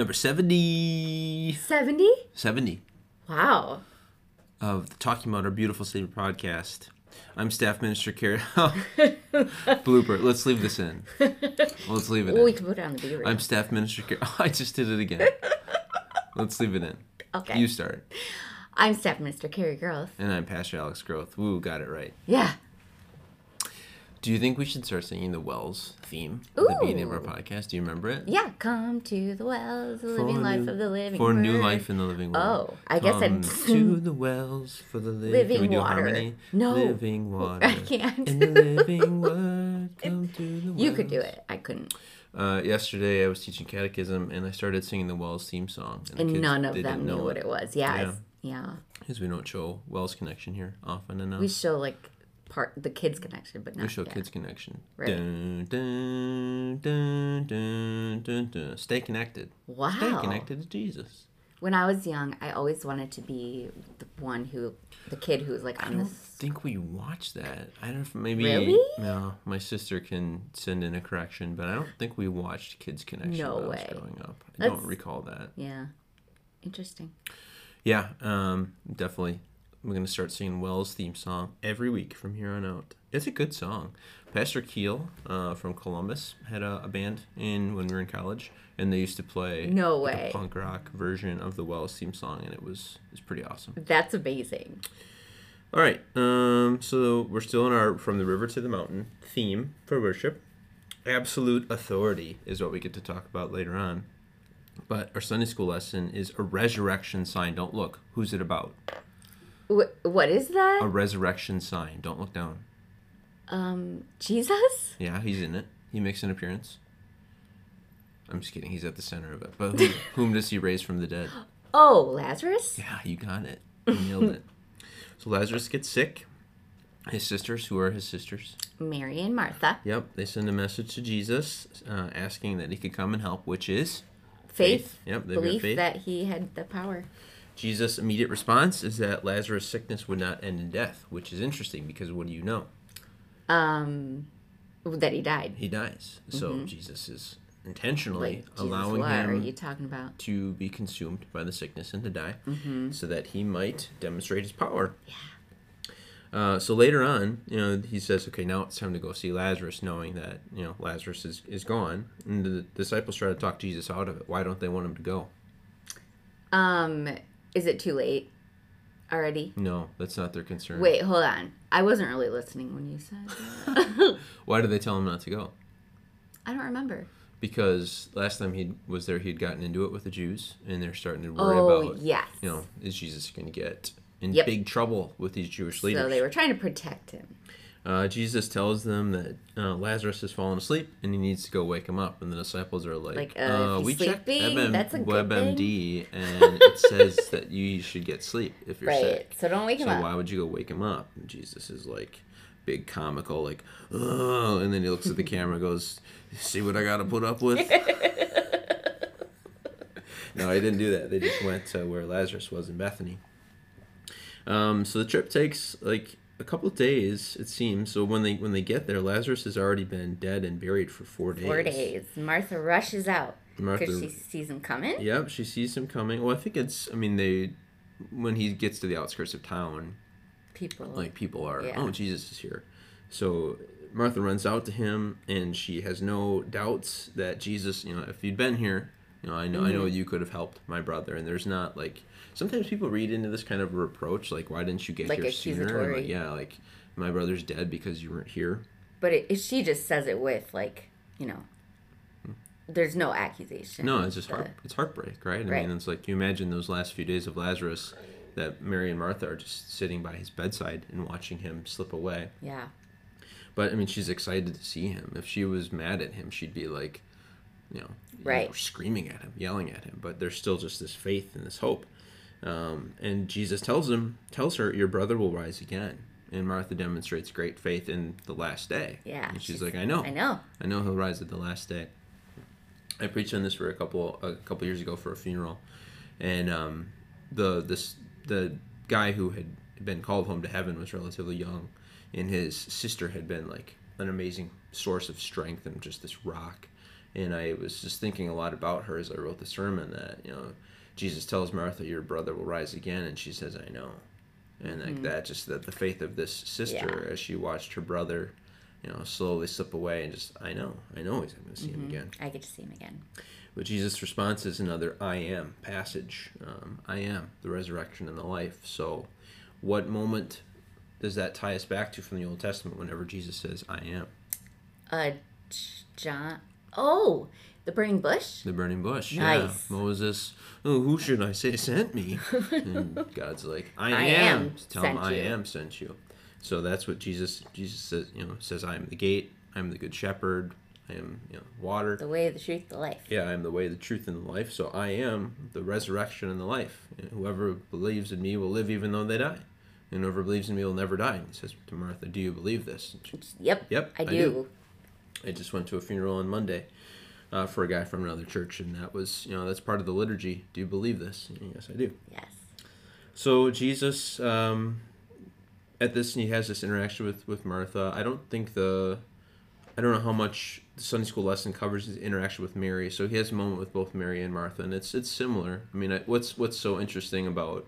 Number 70. 70? 70 Wow. of the Talking About Our Beautiful City podcast. I'm Staff Minister Carrie. Blooper. Let's leave this in. Let's leave it Well, we can put it on the video. I'm Staff Minister Carrie. I just did it again. Let's leave it in. Okay. You start. I'm Staff Minister Carrie Groth. And I'm Pastor Alex Groth. Woo, got it right. Yeah. Do you think we should start singing the WELS theme at the beginning of our podcast? Do you remember it? Yeah. Come to the wells, the For living a life of the living For new life in the living word. Oh, I guess I'd Come to the wells for the li- Living Can we do water. harmony? No. Living water. I can't. In the living word, come to the wells. You could do it. I couldn't. Uh, yesterday, I was teaching catechism, and I started singing the WELS theme song. the And kids, none of them knew know what it was. Yeah. Yeah. Because we don't show WELS connection here often enough. We show like part the kids connection, but not We show yeah. kids connection. Right. Dun, dun, dun, dun, dun, dun. Stay connected. Wow. Stay connected to Jesus. When I was young, I always wanted to be the one who, the kid who was like I on don't this. think we watched that. I don't know if maybe. Really? No, my sister can send in a correction, but I don't think we watched Kids Connection No when I way. was growing up. I That's- don't recall that. Yeah. Interesting. Yeah, um, definitely. We're gonna start singing WELS' theme song every week from here on out. It's a good song. Pastor Keel uh, from Columbus had a, a band in when we were in college, and they used to play No like, way. a punk rock version of the WELS theme song, and it was it was pretty awesome. That's amazing. All right, um, so we're still in our from the river to the mountain theme for worship. Absolute authority is what we get to talk about later on. But our Sunday school lesson is a resurrection sign. Don't look. Who's it about? Wh- what is that? A resurrection sign. Don't look down. Um, Jesus? Yeah, he's in it. He makes an appearance. I'm just kidding. He's at the center of it. But who, whom does he raise from the dead? Oh, Lazarus? Yeah, you got it. You nailed it. So Lazarus gets sick. His sisters, who are his sisters, Mary and Martha. Yep, they send a message to Jesus uh, asking that he could come and help, which is Faith. Yep, they've Belief faith. that he had the power. Jesus' immediate response is that Lazarus' sickness would not end in death, which is interesting because what do you know? Um, that he died. He dies. So Jesus is intentionally Like, Jesus, allowing what are him you talking about? to be consumed by the sickness and to die Mm-hmm. so that he might demonstrate his power. Yeah. Uh, so later on, you know, he says, okay, now it's time to go see Lazarus, knowing that, you know, Lazarus is, is gone. And the disciples try to talk Jesus out of it. Why don't they want him to go? Um, is it too late already? No, that's not their concern. Wait, hold on. I wasn't really listening when you said that. Why did they tell him not to go? I don't remember. Because last time he was there, he'd gotten into it with the Jews, and they're starting to worry Oh, about, yes. you know, is Jesus going to get in Yep. big trouble with these Jewish leaders? So they were trying to protect him. Uh, Jesus tells them that uh, Lazarus has fallen asleep and he needs to go wake him up. And the disciples are like, Like, uh, if "We checked WebM- that's a good WebMD, and it says that you should get sleep if you're Right. sick. So don't wake So him up. So why would you go wake him up?" And Jesus is like, big comical, like, "Oh," and then he looks at the camera, and goes, "See what I got to put up with." no, I didn't do that. They just went to where Lazarus was in Bethany. Um, so the trip takes like a couple of days, it seems. So when they when they get there, Lazarus has already been dead and buried for four days. Four days. Martha rushes out because she sees him coming. Yep, she sees him coming. Well, I think it's. I mean, they when he gets to the outskirts of town, People. like people are, Yeah. oh, Jesus is here. So Martha runs out to him, and she has no doubts that Jesus. You know, if you'd been here, you know, I know, I know Mm-hmm. you could have helped my brother. And there's not like sometimes people read into this kind of reproach, like, why didn't you get Like here sooner? Like, yeah, like my brother's dead because you weren't here. But it, she just says it with like, you know, there's no accusation. No, it's just The- heart. It's heartbreak, right? I Right. mean, it's like you imagine those last few days of Lazarus, that Mary and Martha are just sitting by his bedside and watching him slip away. Yeah. But I mean, she's excited to see him. If she was mad at him, she'd be like, you know, you know, Right. screaming at him, yelling at him. But there's still just this faith and this hope. Um, and Jesus tells him, tells her, your brother will rise again. And Martha demonstrates great faith in the last day. Yeah. And she's, like, I know. I know. I know he'll rise at the last day. I preached on this for a couple a couple years ago for a funeral, and um, the this the guy who had been called home to heaven was relatively young, and his sister had been like an amazing source of strength and just this rock. And I was just thinking a lot about her as I wrote the sermon that, you know, Jesus tells Martha, Your brother will rise again. And she says, I know. And like that, just that the faith of this sister Yeah. as she watched her brother, you know, slowly slip away and just, I know, I know he's going to see him again. I get to see him again. But Jesus' response is another I am passage. Um, I am the resurrection and the life. So, what moment does that tie us back to from the Old Testament whenever Jesus says, I am? Uh, John. Oh, the burning bush. The burning bush. Nice. Yeah. Moses, oh, who should I say sent me? And God's like, I, I am. am Tell him I you. am sent you. So that's what Jesus Jesus says. You know, says I am the gate. I am the good shepherd. I am you know water. The way, the truth, the life. Yeah, I am the way, the truth, and the life. So I am the resurrection and the life. And whoever believes in me will live even though they die. And whoever believes in me will never die. And he says to Martha, Do you believe this? She, Yep. Yep, I I do. do. I just went to a funeral on Monday uh, for a guy from another church, and that was, you know, that's part of the liturgy. Do you believe this? And yes, I do. Yes. So Jesus, um, at this, he has this interaction with with Martha. I don't think the, I don't know how much the Sunday school lesson covers his interaction with Mary. So he has a moment with both Mary and Martha, and it's it's similar. I mean, I, what's what's so interesting about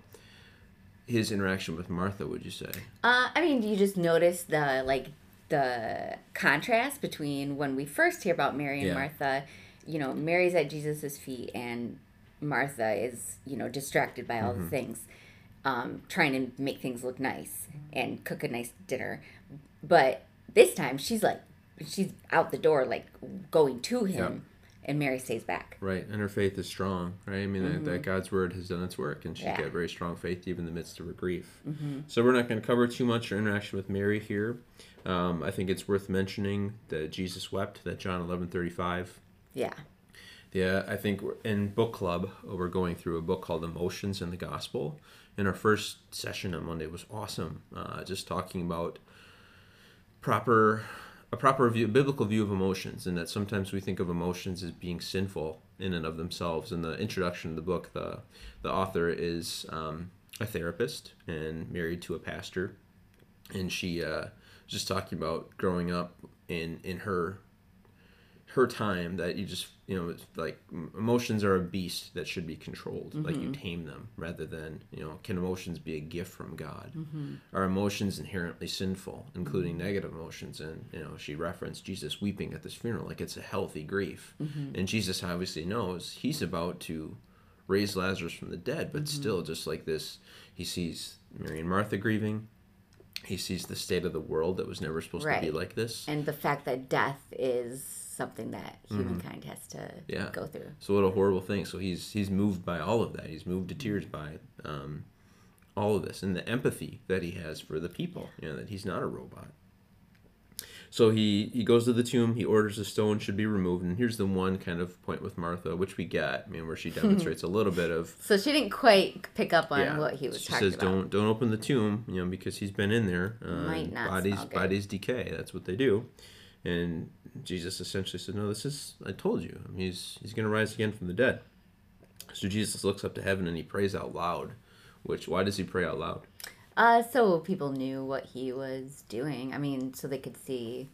his interaction with Martha? Would you say? Uh, I mean, do you just notice the like the contrast between when we first hear about Mary and Yeah. Martha. You know, Mary's at Jesus's feet, and Martha is you know distracted by Mm-hmm. all the things, um, trying to make things look nice and cook a nice dinner. But this time, she's like, she's out the door, like going to him, and Mary stays back. Right, and her faith is strong, right? I mean, that, that God's word has done its work, and she's Yeah. got very strong faith even in the midst of her grief. So we're not going to cover too much her interaction with Mary here. Um, I think it's worth mentioning that Jesus wept, that John eleven thirty five. Yeah. Yeah, I think we're- in book club we're going through a book called Emotions in the Gospel, and our first session on Monday was awesome. Uh, just talking about proper a proper view, biblical view of emotions, and that sometimes we think of emotions as being sinful in and of themselves. In the introduction of the book, the the author is um, a therapist and married to a pastor, and she uh, just talking about growing up in in her her time that you just you know it's like emotions are a beast that should be controlled. Like you mm-hmm. tame them rather than you know can emotions be a gift from god? Mm-hmm. Are emotions inherently sinful including mm-hmm. negative emotions? And you know she referenced jesus weeping at this funeral. Like it's a healthy grief. And jesus obviously knows he's about to raise lazarus from the dead but still just like this he sees mary and martha grieving he sees the state of the world that was never supposed to be like this And the fact that death is something that humankind has to Mm-hmm. Yeah. go through. So what a horrible thing. So he's he's moved by all of that. He's moved to tears by um, all of this and the empathy that he has for the people. You know that he's not a robot. So he he goes to the tomb. He orders the stone should be removed. And here's the one kind of point with Martha, which we get. I mean, where she demonstrates a little bit of So she didn't quite pick up on yeah. what he was she talking says, about. "Don't don't open the tomb," you know, because he's been in there. Uh, Might not bodies bodies decay. That's what they do. And Jesus essentially said, "No, this is. I told you. He's he's going to rise again from the dead." So Jesus looks up to heaven and he prays out loud. Which why does he pray out loud? Uh, so people knew what he was doing. I mean, so they could see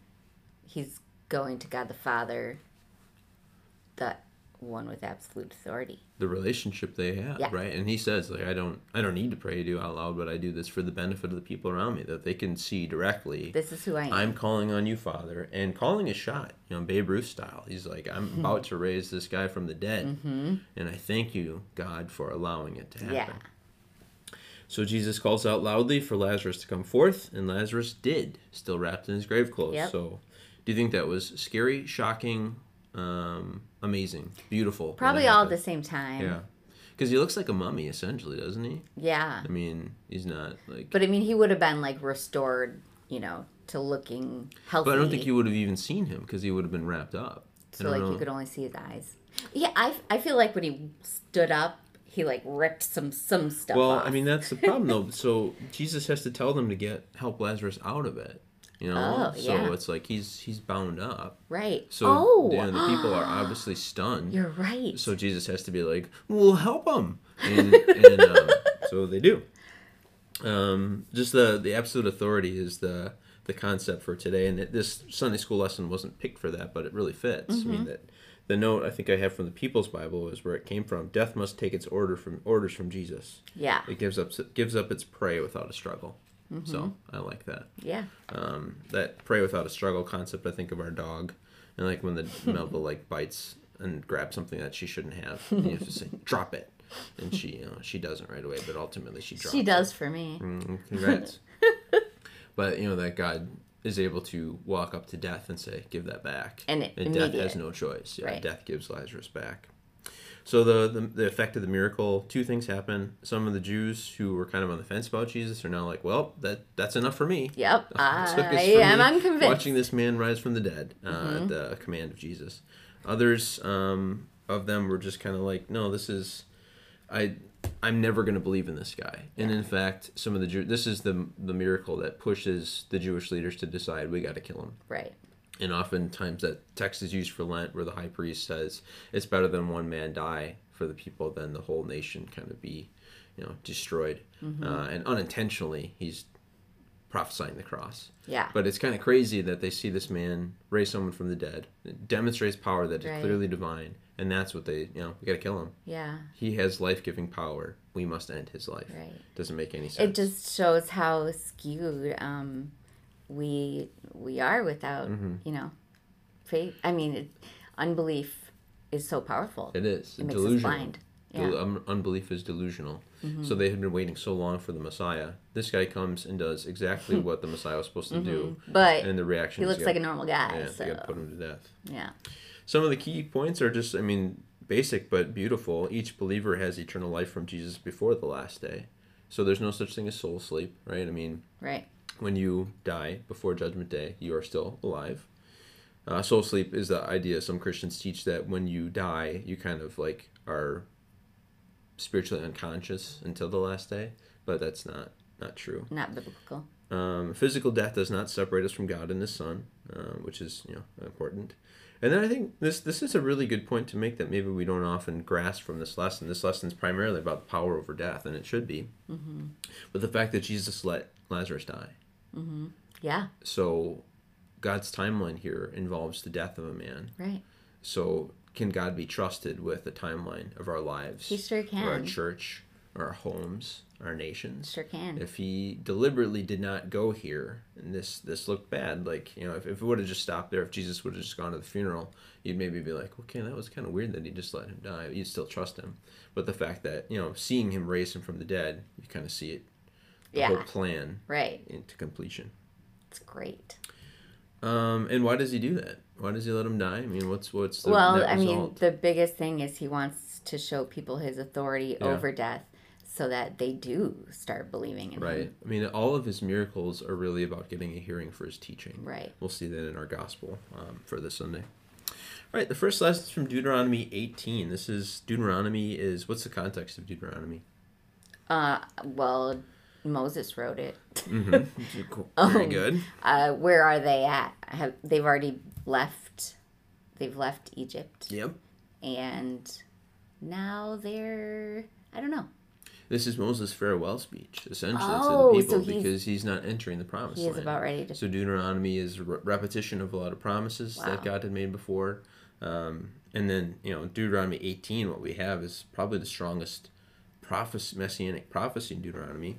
he's going to God the Father, the one with absolute authority. The relationship they have, Yeah. right? And he says, like, I don't I don't need to pray to you out loud, but I do this for the benefit of the people around me, that they can see directly. This is who I am. I'm calling on you, Father, and calling a shot, you know, Babe Ruth style. He's like, I'm Hmm. about to raise this guy from the dead, Mm-hmm. and I thank you, God, for allowing it to happen. Yeah. So Jesus calls out loudly for Lazarus to come forth, and Lazarus did, still wrapped in his grave clothes. Yep. So, do you think that was scary, shocking, um, amazing, beautiful? Probably all at the same time. Yeah, because he looks like a mummy, essentially, doesn't he? Yeah. I mean, he's not like. But I mean, he would have been like restored, you know, to looking healthy. But I don't think you would have even seen him because he would have been wrapped up. So like know. you could only see his eyes. Yeah, I, I feel like when he stood up, he like ripped some some stuff Well, off. I mean that's the problem though. So Jesus has to tell them to get help Lazarus out of it. You know, Oh, so yeah. it's like he's he's bound up. right. So oh, yeah, the people are obviously stunned. You're right. So Jesus has to be like, "We'll help him," and, and um, so they do. Um, just the the absolute authority is the the concept for today, and it, this Sunday school lesson wasn't picked for that, but it really fits. I Mm-hmm. mean that the note I think I have from the People's Bible is where it came from. Death must take its order from orders from Jesus. Yeah. It gives up gives up its prey without a struggle. So I like that. Yeah. Um, that prey without a struggle concept. I think of our dog, and like when the Melville like bites and grabs something that she shouldn't have, and you have to say drop it, and she you know she doesn't right away, but ultimately she drops. She it. does for me. Mm, congrats. but you know that God is able to walk up to death and say, "Give that back," And it- death has no choice. Yeah, Right. death gives Lazarus back. So the, the the effect of the miracle, two things happen. Some of the Jews who were kind of on the fence about Jesus are now like, "Well, that that's enough for me." Yep. I am me, unconvinced. Mm-hmm. Watching this man rise from the dead uh, at the command of Jesus. Others um, of them were just kind of like, no, this is, I, I'm never going to believe in this guy. And in fact, some of the Jew, this is the the miracle that pushes the Jewish leaders to decide we got to kill him. Right. And oftentimes that text is used for Lent, where the high priest says it's better than one man die for the people than the whole nation kind of be, you know, destroyed. Mm-hmm. Uh, and unintentionally, he's prophesying the cross. Yeah. But it's kind of crazy that they see this man raise someone from the dead. It demonstrates power that is Right. clearly divine, and that's what they, you know, we got to kill him. Yeah. He has life-giving power. We must end his life. Right. Doesn't make any sense. It just shows how skewed um, we we are without Mm-hmm. you know faith. I mean, it, unbelief is so powerful. It is It makes delusional. us blind. Yeah. Mm-hmm. um, unbelief is delusional. So they had been waiting so long for the Messiah. This guy comes and does exactly what the Messiah was supposed to do, But and the reaction he looks like a gotta- normal guy. yeah, so you got put him to death. yeah. Some of the key points are just, I mean, basic but beautiful. Each believer has eternal life from Jesus before the last day. So there's no such thing as soul sleep, right? I mean, Right. when you die before Judgment Day, you are still alive. Uh, soul sleep is the idea. Some Christians teach that when you die, you kind of like are spiritually unconscious until the last day, but that's not not true. Not biblical. Um, physical death does not separate us from God and His Son, uh, which is you know important. And then I think this this is a really good point to make that maybe we don't often grasp from this lesson. This lesson is primarily about the power over death, and it should be. Mm-hmm. But the fact that Jesus let Lazarus die, Yeah. so God's timeline here involves the death of a man. Right. So can God be trusted with the timeline of our lives? He sure can Or our church, or our homes, our nations. Sure can. If he deliberately did not go here, and this this looked bad, like you know, if, if it would have just stopped there, if Jesus would have just gone to the funeral, you'd maybe be like, okay, that was kind of weird that he just let him die. You'd still trust him, but the fact that you know, seeing him raise him from the dead, you kind of see it, the Yeah. whole plan Right. into completion. It's great. Um, and why does he do that? Why does he let him die? I mean, what's what's the well, I mean, the biggest thing is he wants to show people his authority Yeah. over death so that they do start believing in right. him. I mean, all of his miracles are really about getting a hearing for his teaching. Right. We'll see that in our gospel um, for this Sunday. All right, the first lesson is from Deuteronomy 18. This is Deuteronomy is what's the context of Deuteronomy? Uh, well, Moses wrote it. Cool. Oh. Very good. Uh, where are they at? Have they've already left? They've left Egypt, Yep. and now they're I don't know. This is Moses' farewell speech, essentially, Oh, to the so people he's- because he's not entering the promised He is land. about ready to. So Deuteronomy is a re- repetition of a lot of promises Wow. that God had made before. Um, and then, you know, Deuteronomy 18, what we have is probably the strongest prophecy, messianic prophecy in Deuteronomy.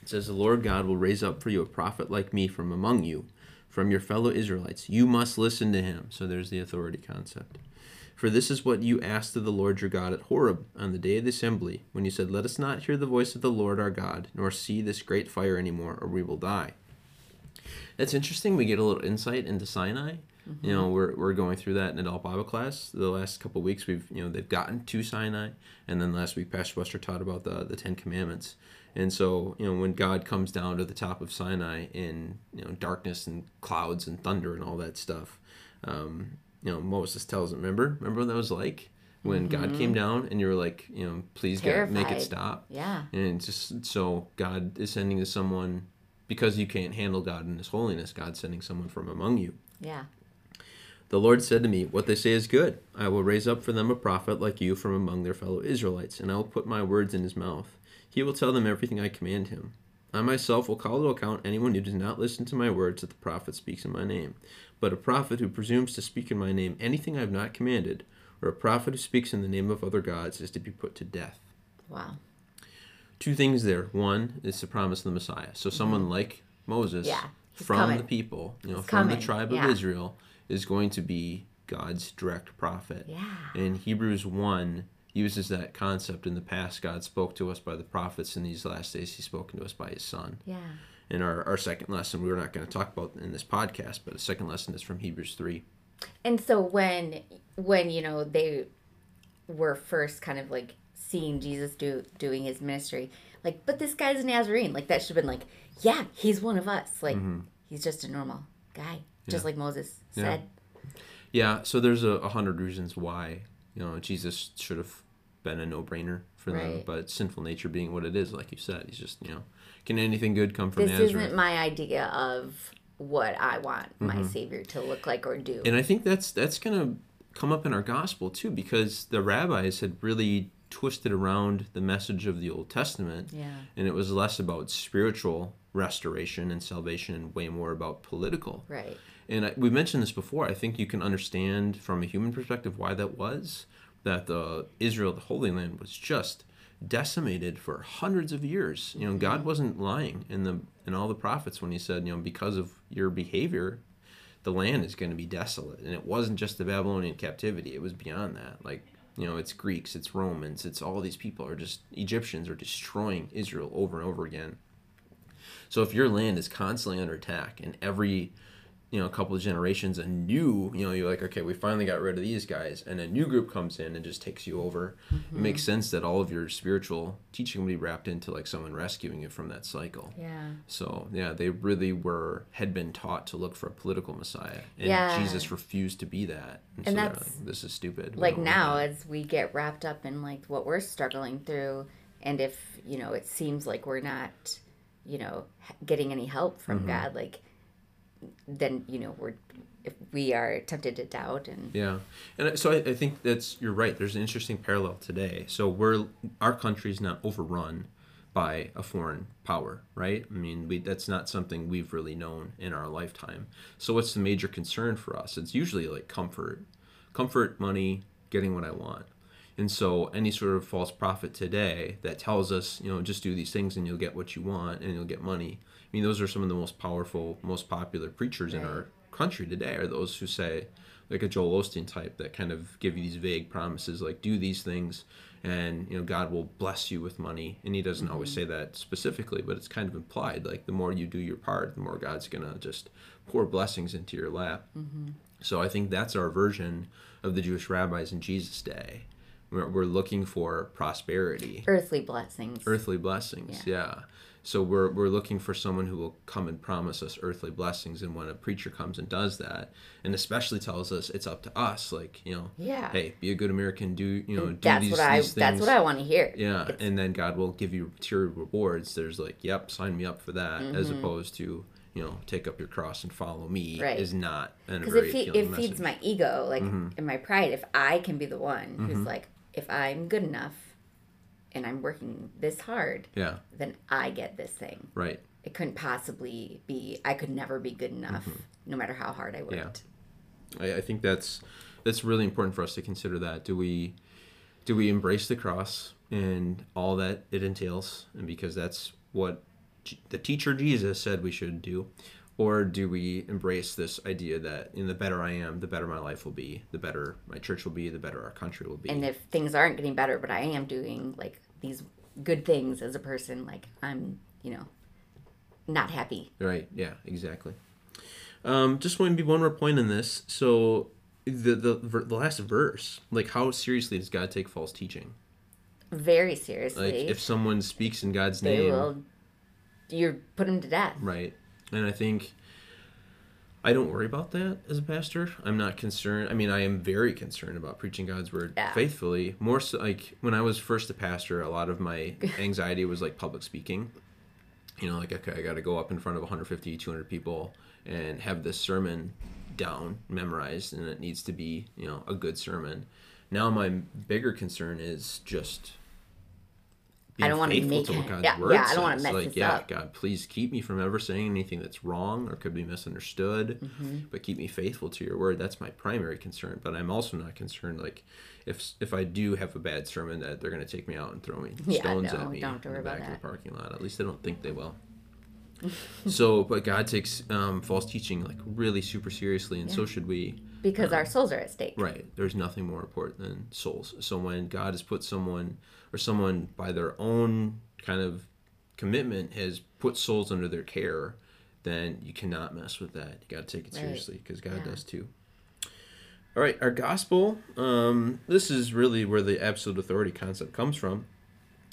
It says, The Lord God will raise up for you a prophet like me from among you, from your fellow Israelites. You must listen to him. So there's the authority concept. For this is what you asked of the Lord your God at Horeb on the day of the assembly, when you said, Let us not hear the voice of the Lord our God, nor see this great fire anymore, or we will die. That's interesting. We get a little insight into Sinai. You know, we're, we're going through that in adult Bible class. The last couple weeks, we've you know they've gotten to Sinai, and then last week Pastor Wester taught about the the Ten Commandments. And so you know when God comes down to the top of Sinai in you know darkness and clouds and thunder and all that stuff, um, you know Moses tells him, remember remember what that was like when God mm-hmm. came down and you were like you know please God make it stop. Yeah. And just so God is sending to someone because you can't handle God in His holiness. God's sending someone from among you. Yeah. The Lord said to me, What they say is good. I will raise up for them a prophet like you from among their fellow Israelites, and I will put my words in his mouth. He will tell them everything I command him. I myself will call to account anyone who does not listen to my words that the prophet speaks in my name. But a prophet who presumes to speak in my name anything I have not commanded, or a prophet who speaks in the name of other gods, is to be put to death. Wow. Two things there. One is the promise of the Messiah. So someone like Moses Mm-hmm. Yeah, from coming. the people, you know, He's from coming, the tribe yeah. of Israel, is going to be God's direct prophet. Yeah. And Hebrews 1 uses that concept in the past. God spoke to us by the prophets. In these last days, He's spoken to us by His Son. Yeah. And our, our second lesson, we were not going to talk about in this podcast, but the second lesson is from Hebrews 3. And so when when you know they were first kind of like seeing Jesus do doing his ministry, like, but this guy's a Nazarene, like that should have been like, yeah, he's one of us. Like mm-hmm. he's just a normal guy, just Yeah. like Moses Yeah. said. Yeah, so there's a, a hundred reasons why, you know, Jesus should have been a no brainer for them, Right. but sinful nature being what it is, like you said, he's just, you know, can anything good come from This Nazareth? isn't my idea of what I want my savior to look like or do. Mm-hmm. And I think that's that's gonna come up in our gospel too, because the rabbis had really twisted around the message of the Old Testament, Yeah. and it was less about spiritual restoration and salvation, and way more about political. right. And I, we mentioned this before. I think you can understand from a human perspective why that was. That the Israel, the Holy Land, was just decimated for hundreds of years. You know, God wasn't lying in the in all the prophets when He said, you know, because of your behavior, the land is going to be desolate. And it wasn't just the Babylonian captivity; it was beyond that. Like you know, it's Greeks, it's Romans, it's all these people are just Egyptians are destroying Israel over and over again. So if your land is constantly under attack and every you know, a couple of generations, a new, you know, you're like, okay, we finally got rid of these guys, and a new group comes in and just takes you over. It makes sense that all of your spiritual teaching will be wrapped into like someone rescuing you from that cycle. Yeah. So yeah, they really were had been taught to look for a political messiah, and Yeah. Jesus refused to be that. And, And so that's- like, this is stupid. We like now as we get wrapped up in like what we're struggling through and if you know it seems like we're not you know getting any help from Mm-hmm. god like then you know we're if we are tempted to doubt and Yeah, and so I, I think that's you're right. There's an interesting parallel today. So we're our country's not overrun by a foreign power, right? I mean, we, that's not something we've really known in our lifetime. So what's the major concern for us? It's usually like comfort, comfort, money, getting what I want. And so any sort of false prophet today that tells us, you know, just do these things and you'll get what you want and you'll get money. I mean, those are some of the most powerful, most popular preachers in our country today are those who say, like a Joel Osteen type, that kind of give you these vague promises, like do these things, and you know God will bless you with money. And he doesn't always mm-hmm. say that specifically, but it's kind of implied. Like the more you do your part, the more God's gonna just pour blessings into your lap. Mm-hmm. So I think that's our version of the Jewish rabbis in Jesus' day. We're, we're looking for prosperity earthly blessings earthly blessings yeah. So we're, we're looking for someone who will come and promise us earthly blessings and when a preacher comes and does that and especially tells us it's up to us like you know Yeah. hey be a good american do you know do that's these, what i these that's what i want to hear yeah It's- and then god will give you material rewards there's like yep sign me up for that as Mm-hmm. opposed to you know take up your cross and follow me Right. is not a because it, fe- it feeds my ego like Mm-hmm. and my pride if i can be the one who's like if i'm good enough and i'm working this hard yeah. then i get this thing. Right. It couldn't possibly be i could never be good enough mm-hmm. no matter how hard i worked. I, I think that's that's really important for us to consider that. Do we do we embrace the cross and all that it entails, and because that's what the teacher Jesus said we should do, or do we embrace this idea that in the better I am, the better my life will be, the better my church will be, the better our country will be. and if things aren't getting better but i am doing like these good things as a person like i'm you know not happy Right. Yeah. Exactly. Um, just want to be one more point in this. So the the the last verse, like how seriously does God take false teaching? very seriously. Like if someone speaks in God's they name, will you put them to death right? And I think I don't worry about that as a pastor. I'm not concerned. I mean, I am very concerned about preaching God's word Yeah. faithfully. More so, like when I was first a pastor, a lot of my anxiety was like public speaking. You know, like okay, I got to go up in front of 150, 200 people and have this sermon down, memorized, and it needs to be you know a good sermon. Now my bigger concern is just being don't wanna make to what God's yeah, word yeah, I don't wanna mess like, this yeah, up. God, please keep me from ever saying anything that's wrong or could be misunderstood, Mm-hmm. but keep me faithful to your word. That's my primary concern. But I'm also not concerned like if if I do have a bad sermon that they're going to take me out and throw me Yeah, stones no, at me don't in the worry about of the parking lot. At least I don't think they will. so, but God takes um, false teaching like really super seriously, and so should we. Because our souls are at stake. Right. There's nothing more important than souls. So when God has put someone or someone by their own kind of commitment has put souls under their care, then you cannot mess with that. You got to take it Right. seriously because God Yeah. does too. All right, our gospel. Um, this is really where the absolute authority concept comes from.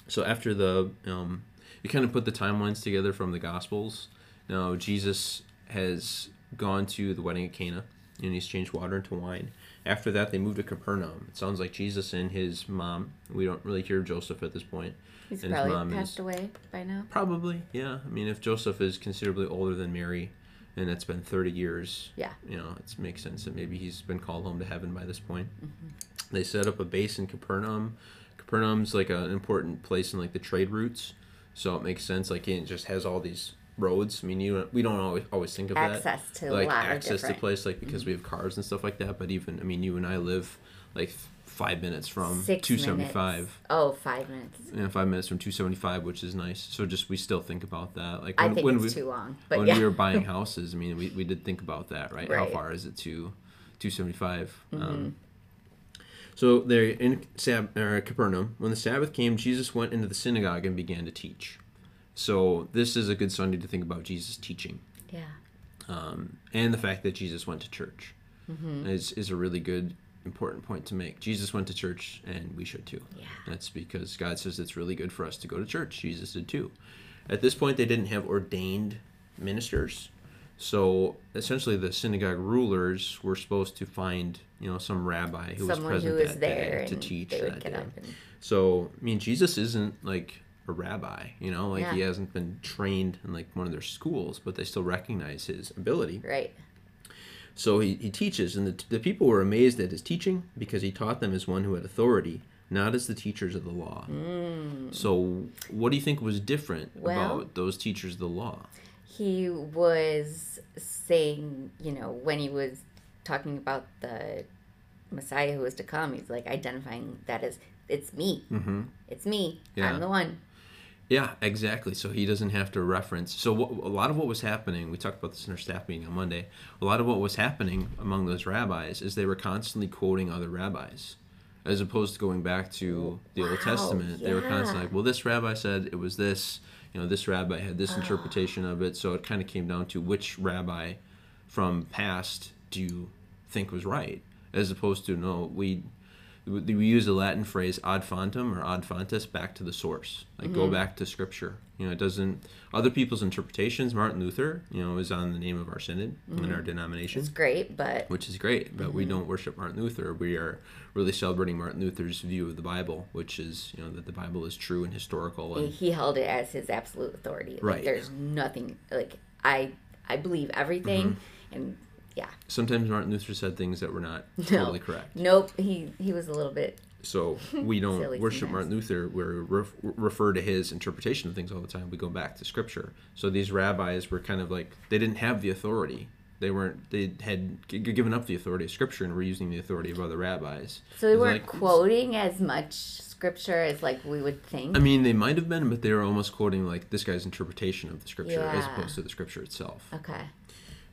So after the, um, you kind of put the timelines together from the gospels. Now Jesus has gone to the wedding at Cana, and he's changed water into wine. After that, they moved to Capernaum. It sounds like Jesus and his mom. We don't really hear Joseph at this point. He's and his probably mom passed is away by now. probably yeah. I mean, if Joseph is considerably older than Mary, and it's been thirty years, Yeah. you know, it makes sense that maybe he's been called home to heaven by this point. Mm-hmm. They set up a base in Capernaum. Capernaum's like an important place in like the trade routes, so it makes sense. Like it just has all these roads. I mean, you we don't always always think of that Access to a like lot of access to Mm-hmm. place like because we have cars and stuff like that. But even I mean, you and I live like five minutes from two seventy five. Oh, five minutes. Yeah, five minutes from 275, which is nice. So just we still think about that. Like I when, think when it's we, too long, but when yeah. we were buying houses, I mean, we, we did think about that, right? How far is it to 275? Mm-hmm. Um, so they're in Sab- Capernaum. When the Sabbath came, Jesus went into the synagogue and began to teach. So this is a good Sunday to think about Jesus teaching yeah. um, and the fact that Jesus went to church Mm-hmm. is, is a really good important point to make. Jesus went to church and we should too. Yeah. That's because God says it's really good for us to go to church. Jesus did too. At this point, they didn't have ordained ministers. So essentially, the synagogue rulers were supposed to find, you know, some rabbi who was present who was that there day to teach that day. and So, I mean, Jesus isn't like a rabbi, you know, like he hasn't been trained in like one of their schools, but they still recognize his ability. right. So he, he teaches, and the, the people were amazed at his teaching because he taught them as one who had authority, not as the teachers of the law. So, what do you think was different Mm. Well- about those teachers of the law? He was saying, you know, when he was talking about the Messiah who was to come, he's like identifying that as it's me. Mm-hmm. It's me. Yeah. I'm the one. Yeah, exactly. So he doesn't have to reference. So what, a lot of what was happening, we talked about this in our staff meeting on Monday. A lot of what was happening among those rabbis is they were constantly quoting other rabbis, as opposed to going back to the Old Wow, Testament. They were constantly yeah. like, "Well, this rabbi said it was this. You know, this rabbi had Ah. this interpretation of it." So it kind of came down to which rabbi from past do you think was right, as opposed to no, we we use the Latin phrase ad fontem or ad fontes back to the source, like Mm-hmm. go back to Scripture. You know, it doesn't other people's interpretations. Martin Luther, you know, is on the name of our synod in our denomination, It's great, but which is great. But we Mm-hmm. don't worship Martin Luther. We are really celebrating Martin Luther's view of the Bible, which is you know that the Bible is true and historical. he, And, he held it as his absolute authority. Like, Right. There's nothing like I I believe everything Mm-hmm. and yeah. sometimes Martin Luther said things that were not totally correct. Nope. He he was a little bit So we don't worship sometimes. Martin Luther. We ref, refer to his interpretation of things all the time. We go back to Scripture. So these rabbis were kind of like they didn't have the authority. They weren't. They had g- given up the authority of Scripture and were using the authority of other rabbis. so they weren't like- quoting as much scripture as like we would think. I mean, they might have been, but they were almost quoting like this guy's interpretation of the Scripture as opposed to the Scripture itself. okay.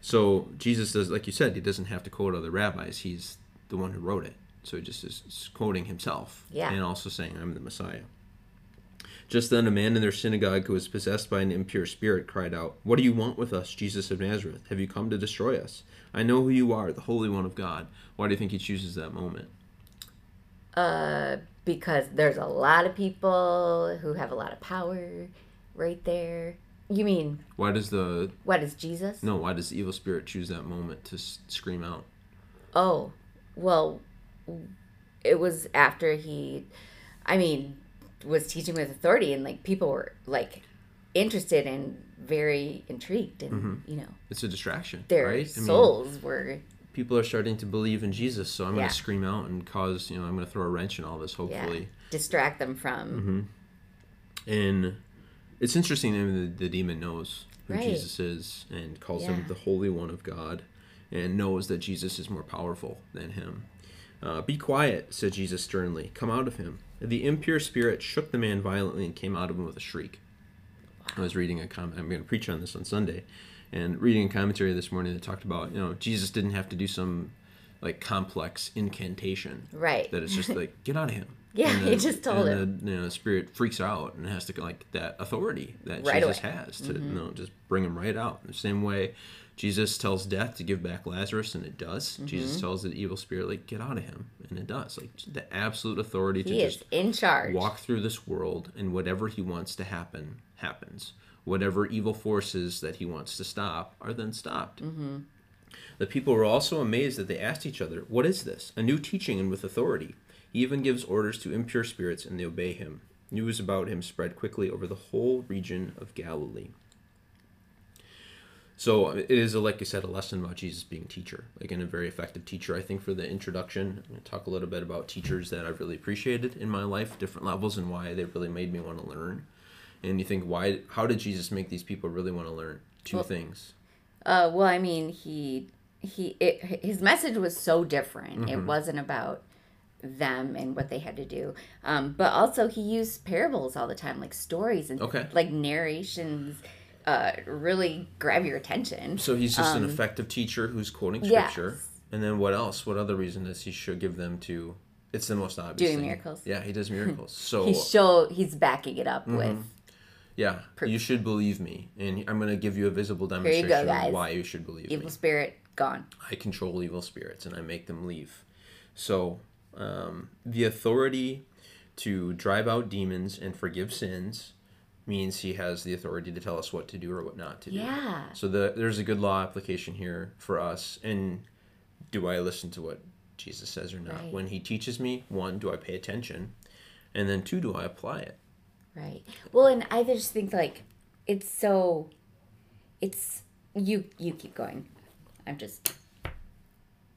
So Jesus does, like you said, he doesn't have to quote other rabbis. He's the one who wrote it. So he just is quoting himself. Yeah. And also saying, I'm the Messiah. Just then, a man in their synagogue who was possessed by an impure spirit cried out, What do you want with us, Jesus of Nazareth? Have you come to destroy us? I know who you are, the Holy One of God. Why do you think he chooses that moment? Uh, because there's a lot of people who have a lot of power right there. You mean Why does the. what is Jesus? No, why does the evil spirit choose that moment to s- scream out? Oh, well, it was after he, I mean, was teaching with authority, and like people were like interested and very intrigued, and you know, It's a distraction, their right? souls were people are starting to believe in Jesus, so I'm going Yeah. to scream out and cause, you know, I'm going to throw a wrench in all this, yeah hopefully. distract them from Mm-hmm. And it's interesting that the, the demon knows who Right. Jesus is and calls him the Holy One of God and knows that Jesus is more powerful than him. Uh, Be quiet, said Jesus sternly. Come out of him. The impure spirit shook the man violently and came out of him with a shriek. I was reading a comment. I'm going to preach on this on Sunday, and reading a commentary this morning that talked about you know Jesus didn't have to do some like complex incantation. Right. That it's just like get out of him. Yeah, And he just told and The, you know, the spirit freaks out and has to like that authority that Right Jesus away. Mm-hmm. has to you know just bring him right out. The same way Jesus tells death to give back Lazarus, and it does. Mm-hmm. Jesus tells the evil spirit like get out of him, and it does. Like the absolute authority to He is just in charge. walk through this world and whatever he wants to happen happens whatever evil forces that he wants to stop are then stopped Mm-hmm. the people were also amazed that they asked each other what is this a new teaching and with authority he even gives orders to impure spirits and they obey him news about him spread quickly over the whole region of galilee so it is, a, like I said, a lesson about Jesus being teacher, like and a very effective teacher. I think for the introduction, I'm going to talk a little bit about teachers that I've really appreciated in my life, different levels, and why they really made me want to learn. And you think, why? How did Jesus make these people really want to learn? Two Well- things. Uh, well, I mean, he he it, his message was so different. Mm-hmm. It wasn't about them and what they had to do, um, but also he used parables all the time, like stories and Okay. like narrations. Uh, really grab your attention. So he's just an effective teacher who's quoting scripture. Um, yes. And then what else? What other reason does he should give them to? It's the most obvious. Doing thing. miracles. Yeah, he does miracles. So He show he's backing it Mm-hmm. up with yeah, you should believe me, and I'm going to give you a visible you go, demonstration of why you should believe me. evil spirit gone. I control evil spirits and I make them leave. So, um, the authority to drive out demons and forgive sins means he has the authority to tell us what to do or what not to do. Yeah. So the, there's a good law application here for us. And do I listen to what Jesus says or not? Right. When he teaches me, one, do I pay attention? And then two, do I apply it? Right. Well, and I just think like it's so it's you you keep going. I'm just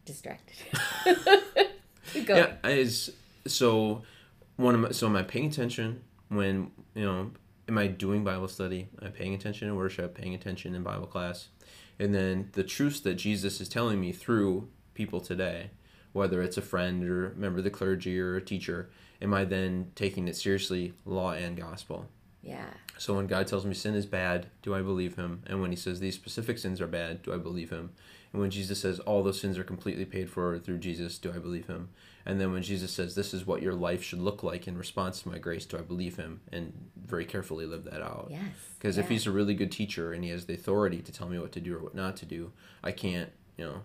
distracted. Yeah, is so one of my, so am I paying attention when you know am I doing Bible study? Am I paying attention in worship, paying attention in Bible class, and then the truths that Jesus is telling me through people today, whether it's a friend or a member of the clergy or a teacher, am I then taking it seriously, law and gospel? Yeah. So when God tells me sin is bad, do I believe him? And when he says these specific sins are bad, do I believe him? And when Jesus says all those sins are completely paid for through Jesus, do I believe him? And then when Jesus says this is what your life should look like in response to my grace, do I believe him? And very carefully live that out. Yes. Because if he's a really good teacher and he has the authority to tell me what to do or what not to do, I can't, you know,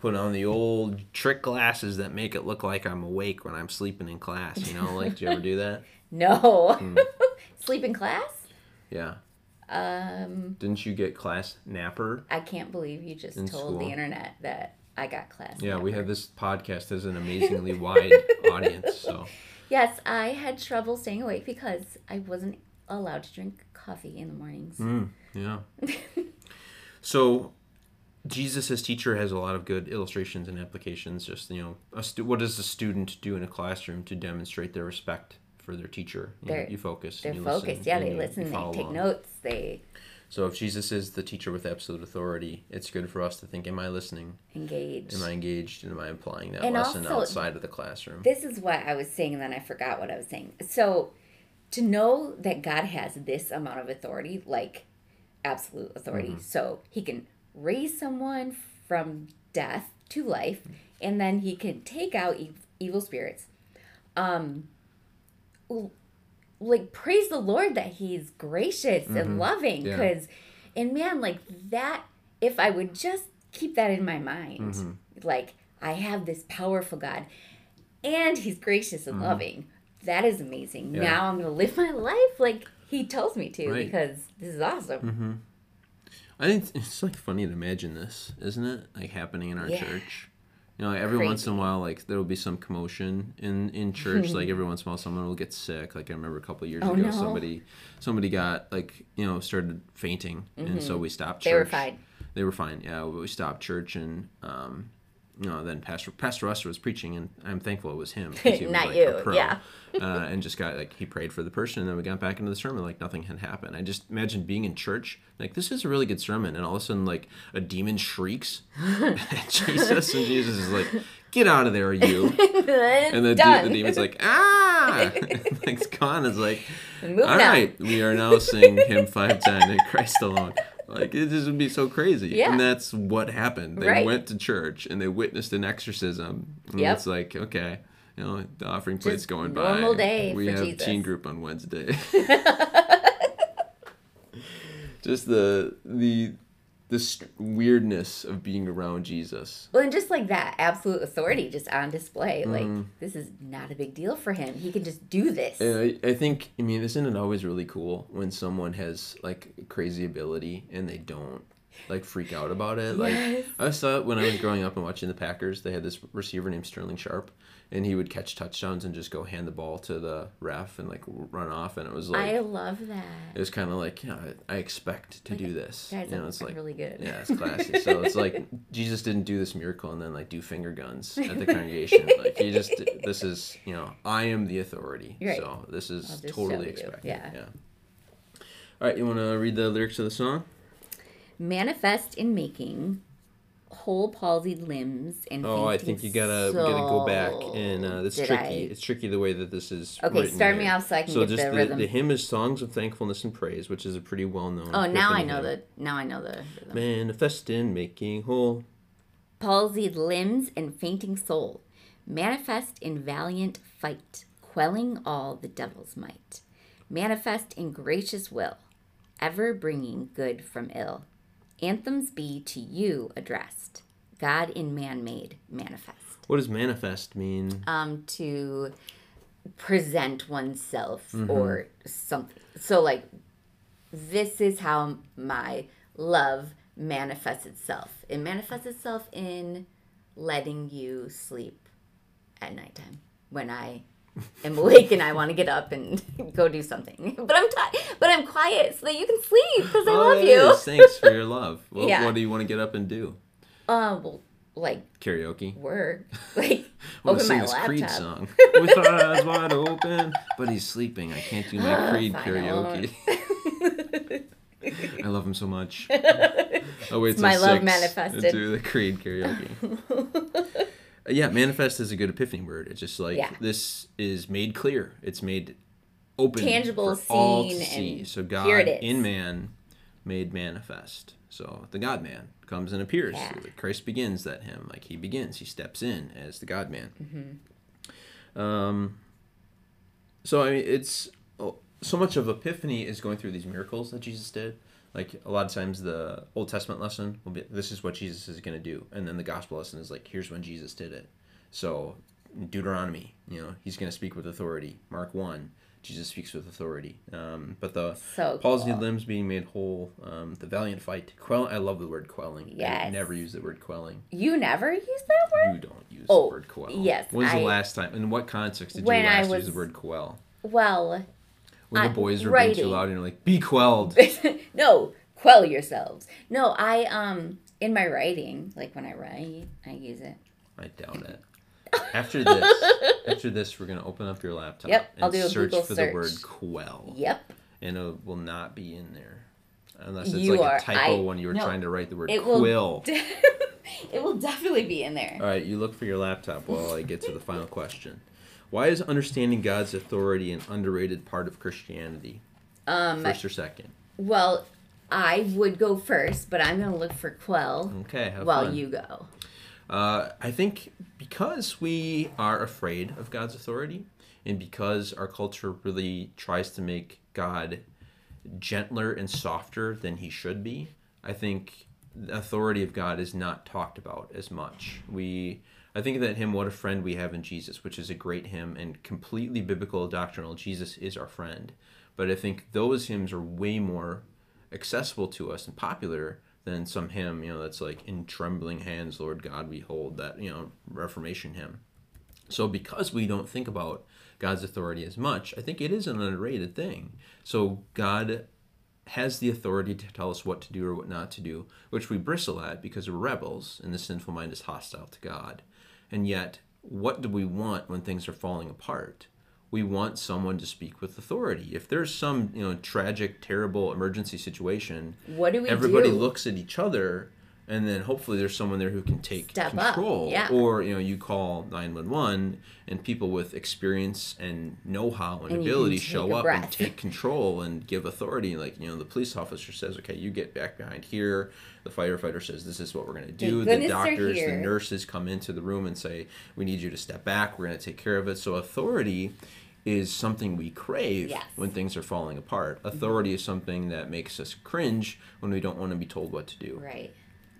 put on the old trick glasses that make it look like I'm awake when I'm sleeping in class. You know, like, do you ever do that? No. Hmm. Sleep in class? Yeah. Um Didn't you get class napper? I can't believe you just told the internet that I got class. Yeah, we have this podcast has an amazingly wide audience. So Yes, I had trouble staying awake because I wasn't allowed to drink coffee in the mornings. mm, yeah. so Jesus as teacher has a lot of good illustrations and applications. Just you know, a stu- what does a student do in a classroom to demonstrate their respect for their teacher? You, know, you focus. They're you focused. listen, yeah, they you- listen, you they take along. notes, they So if Jesus is the teacher with absolute authority, it's good for us to think: Am I listening? engage. Am I engaged? And am I applying that And lesson also- outside of the classroom? This is what I was saying, and then I forgot what I was saying. So, to know that God has this amount of authority, like absolute authority, Mm-hmm. so He can raise someone from death to life, and then He can take out evil spirits. Um, like praise the Lord that He's gracious and loving, Mm-hmm. Yeah. because, and man, like that. If I would just keep that in my mind, Mm-hmm. like I have this powerful God and he's gracious and loving. That is amazing. Mm-hmm. Yeah. Now I'm going to live my life like he tells me to Right. because this is awesome. Mm-hmm. I think it's like funny to imagine this, isn't it? Like happening in our Yeah. church. You know, like every once in a while, like there will be some commotion in in church. like every once in a while, someone will get sick. Like I remember a couple of years Oh, ago, no. somebody somebody got like you know started fainting, and so we stopped church. Mm-hmm. They were fine. They were fine. Yeah, we stopped church and um, you know, then Pastor Pastor Ruster was preaching, and I'm thankful it was him. he was, Not like, you, pro. yeah. uh, and just got like he prayed for the person, and then we got back into the sermon like nothing had happened. I just imagine being in church, like this is a really good sermon, and all of a sudden like a demon shrieks at Jesus, and Jesus is like, "Get out of there, you!" And the, de- the demon's like, "Ah!" like it's gone. It's like, Moving all on. right, we are now sing hymn five ten in Christ alone. Like it just would be so crazy, Yeah. and that's what happened. They Right. went to church and they witnessed an exorcism. And Yep. It's like okay, you know, the offering plate's Just going by. normal day We for have Jesus. teen group on Wednesday. just the the this weirdness of being around Jesus. Well, and just like that absolute authority just on display. Like, Mm-hmm. this is not a big deal for him. He can just do this. I, I think, I mean, isn't it always really cool when someone has like crazy ability and they don't like freak out about it? Like, I saw it when I was growing up and watching the Packers. They had this receiver named Sterling Sharpe, and he would catch touchdowns and just go hand the ball to the ref and like run off. And it was like, I love that. it was kind of like, yeah, I, I expect to do this. Guys, you know, it's I'm like, really good. yeah, it's classy. so it's like Jesus didn't do this miracle and then like do finger guns at the congregation. like he just this is you know I am the authority. Right. So this is totally you. expected. Yeah. Yeah. All right, you want to read the lyrics of the song? Manifest in making whole palsied limbs and Oh, I think you gotta we gotta go back and uh, it's tricky. I? It's tricky the way that this is. Okay, start me off so I can so get just the the, rhythm. the hymn is songs of thankfulness and praise, which is a pretty well known. Oh, now I know the. Now I know the. rhythm. Manifest in making whole. palsied limbs and fainting soul, manifest in valiant fight, quelling all the devil's might, manifest in gracious will, ever bringing good from ill. Anthems be to you addressed, God in man made manifest. What does manifest mean? Um, to present oneself Mm-hmm. or something. So, like, this is how my love manifests itself. It manifests itself in letting you sleep at nighttime when I am awake and I want to get up and go do something. But I'm ti but I'm quiet so that you can sleep because I Oh, love you. is. Thanks for your love. Well, Yeah. What do you want to get up and do? Uh, well, like Karaoke. work, like I want to open sing my this laptop. Creed song. With our eyes wide open. But he's sleeping. I can't do my Creed Fine, karaoke. I love him so much. Oh wait, It's my love six manifested. to Do the Creed karaoke. Yeah, manifest is a good epiphany word. It's just like Yeah. this is made clear. It's made open, Tangible, for all to seen, see. and So God here it is. in man made manifest. So the God Man comes and appears. Yeah. Christ begins that hymn. Like he begins, he steps in as the God Man. Mm-hmm. Um. So I mean, it's oh, so much of Epiphany is going through these miracles that Jesus did. Like a lot of times, the Old Testament lesson will be, "This is what Jesus is going to do," and then the Gospel lesson is like, "Here's when Jesus did it." So Deuteronomy, you know, he's going to speak with authority. Mark one, Jesus speaks with authority. Um, but the So palsied cool. limbs being made whole, um, the valiant fight, quell. I love the word quelling. I never use the word quelling. You never use that word? You don't use Oh, the word quell. yes, When's I- the last time? In what context did you last use the word quell? Well, When the boys were being too loud and you're like, be quelled. no, quell yourselves. No, I um in my writing, like when I write, I use it. I doubt it. After this, after this, we're gonna open up your laptop Yep, and I'll do a search Google for search. the word quell, Yep. and it will not be in there, unless it's You like are- a typo I- when you were no, trying to write the word it will- quill. it will definitely be in there. All right, you look for your laptop while I get to the final question. Why is understanding God's authority an underrated part of Christianity? Um First or second? well, I would go first, but I'm gonna look for quell Okay, have while fun. you go. Uh, I think because we are afraid of God's authority, and because our culture really tries to make God gentler and softer than he should be, I think the authority of God is not talked about as much. We, I think that hymn, What a Friend We Have in Jesus, which is a great hymn and completely biblical doctrinal, Jesus is our friend. But I think those hymns are way more accessible to us and popular than some hymn, you know, that's like in trembling hands, Lord God, we hold that, you know, Reformation hymn. So because we don't think about God's authority as much, I think it is an underrated thing. So God has the authority to tell us what to do or what not to do, which we bristle at because we're rebels and the sinful mind is hostile to God. And yet, what do we want when things are falling apart? We want someone to speak with authority. If there's some, you know, tragic, terrible emergency situation, What do we everybody do? looks at each other and then hopefully there's someone there who can take Step control. yeah. or you know you call 911 and people with experience and know-how and, And ability show up and take control and give authority. Like you know the police officer says okay you get back behind here. The firefighter says this is what we're going to do. The doctors the nurses come into the room and say we need you to step back. We're going to take care of it. So authority is something we crave Yes. when things are falling apart. Authority is something that makes us cringe when we don't want to be told what to do. Right.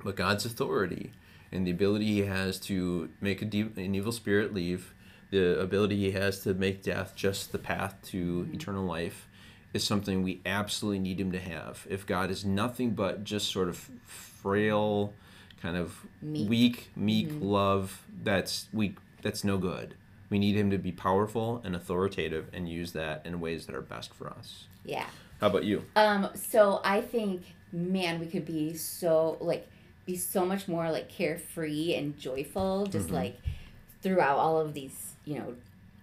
But God's authority and the ability He has to make a de- an evil spirit leave, the ability He has to make death just the path to eternal life, is something we absolutely need Him to have. If God is nothing but just sort of frail, kind of Meek. weak, meek love, that's weak. That's no good. We need Him to be powerful and authoritative and use that in ways that are best for us. Yeah. How about you? Um, so I think, man, we could be so like be so much more like carefree and joyful, just Mm-hmm. like throughout all of these, you know,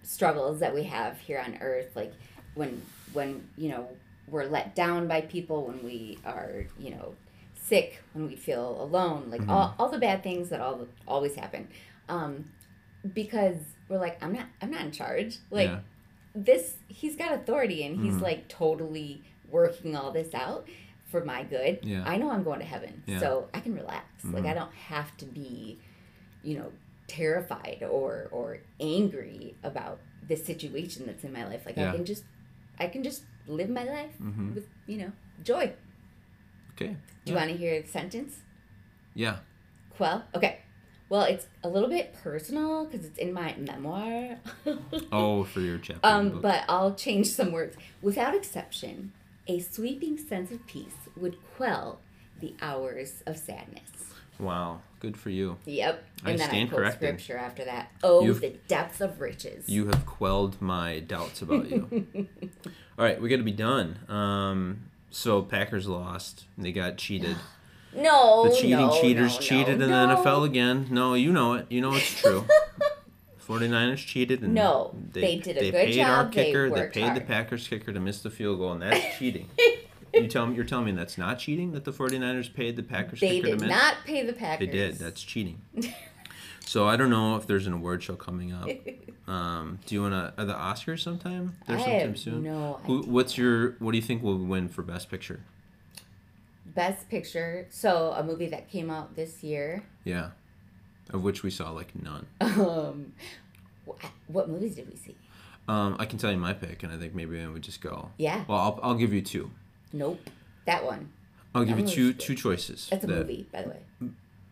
struggles that we have here on earth. Like when when, you know, we're let down by people, when we are, you know, sick, when we feel alone, like all, all the bad things that all always happen. Um, because we're like, I'm not I'm not in charge. Like Yeah. this he's got authority and he's Mhm. like totally working all this out for my good. Yeah. I know I'm going to heaven. Yeah. So I can relax. Like Mhm. I don't have to be, you know, terrified or or angry about this situation that's in my life. Like Yeah. I can just I can just live my life Mhm. with, you know, joy. Okay. Do you want to hear the sentence? Yeah. Quell? Okay. Well, it's a little bit personal because it's in my memoir. Oh, for your chapter. Um, book. but I'll change some words. Without exception, a sweeping sense of peace would quell the hours of sadness. Wow, good for you. Yep. I And then stand I quote corrected. scripture after that. Oh, You've- the depth of riches. You have quelled my doubts about you. All right, we got to be done. Um, so Packers lost. They got cheated. no, The cheating no, cheaters no, cheated no, in the NFL again. No, you know it. You know it's true. 49ers cheated. And No, they did a they good paid our job, they kicker. They, worked paid the. Packers kicker to miss the field goal, and that's cheating. you tell me, you're telling me that's not cheating that the 49ers paid the Packers They did not pay the Packers. They did. That's cheating. so I don't know if there's an award show coming up. Um, do you want to? Are the Oscars sometime? They're I sometime soon. no Who, what's your? What do you think will win for Best Picture? Best Picture. So a movie that came out this year. Yeah, of which we saw like none. Um, what movies did we see? Um, I can tell you my pick, and I think maybe I would just go. Yeah. Well, I'll, I'll give you two. Nope. That one. I'll give That you two two choices. That's a that- movie, by the way.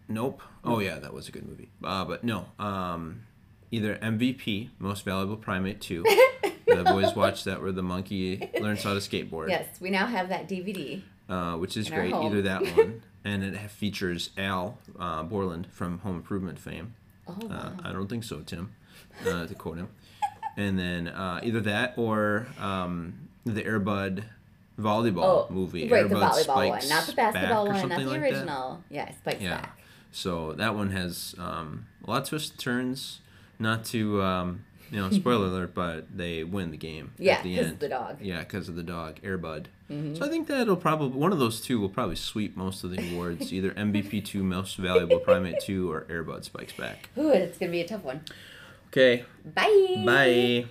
Nope. Oh yeah, that was a good movie. Uh, but no. Um, either MVP, Most Valuable Primate Two. the boys watched that where the monkey learns how to skateboard. Yes, we now have that DVD. uh, which is great. Either that one, and it features Al uh, Borland from Home Improvement fame. Oh, Uh. I don't think so, Tim, uh, to quote him. And then uh, either that or um, the Airbud volleyball movie. Oh, right, the Airbud volleyball one, Spikes not the basketball one, not the like that. original. Yeah, Spike's Yeah. back. So that one has um, a lot of twists and turns. Not to um, you know, spoiler alert, but they win the game Yeah, at the because end. the dog. Yeah, because of the dog, Airbud. Mhm. So I think that'll probably one of those two will probably sweep most of the awards, either MVP two, Most Valuable Primate two, or Airbud Spikes Back. Ooh, it's gonna be a tough one. Okay, Bye. bye.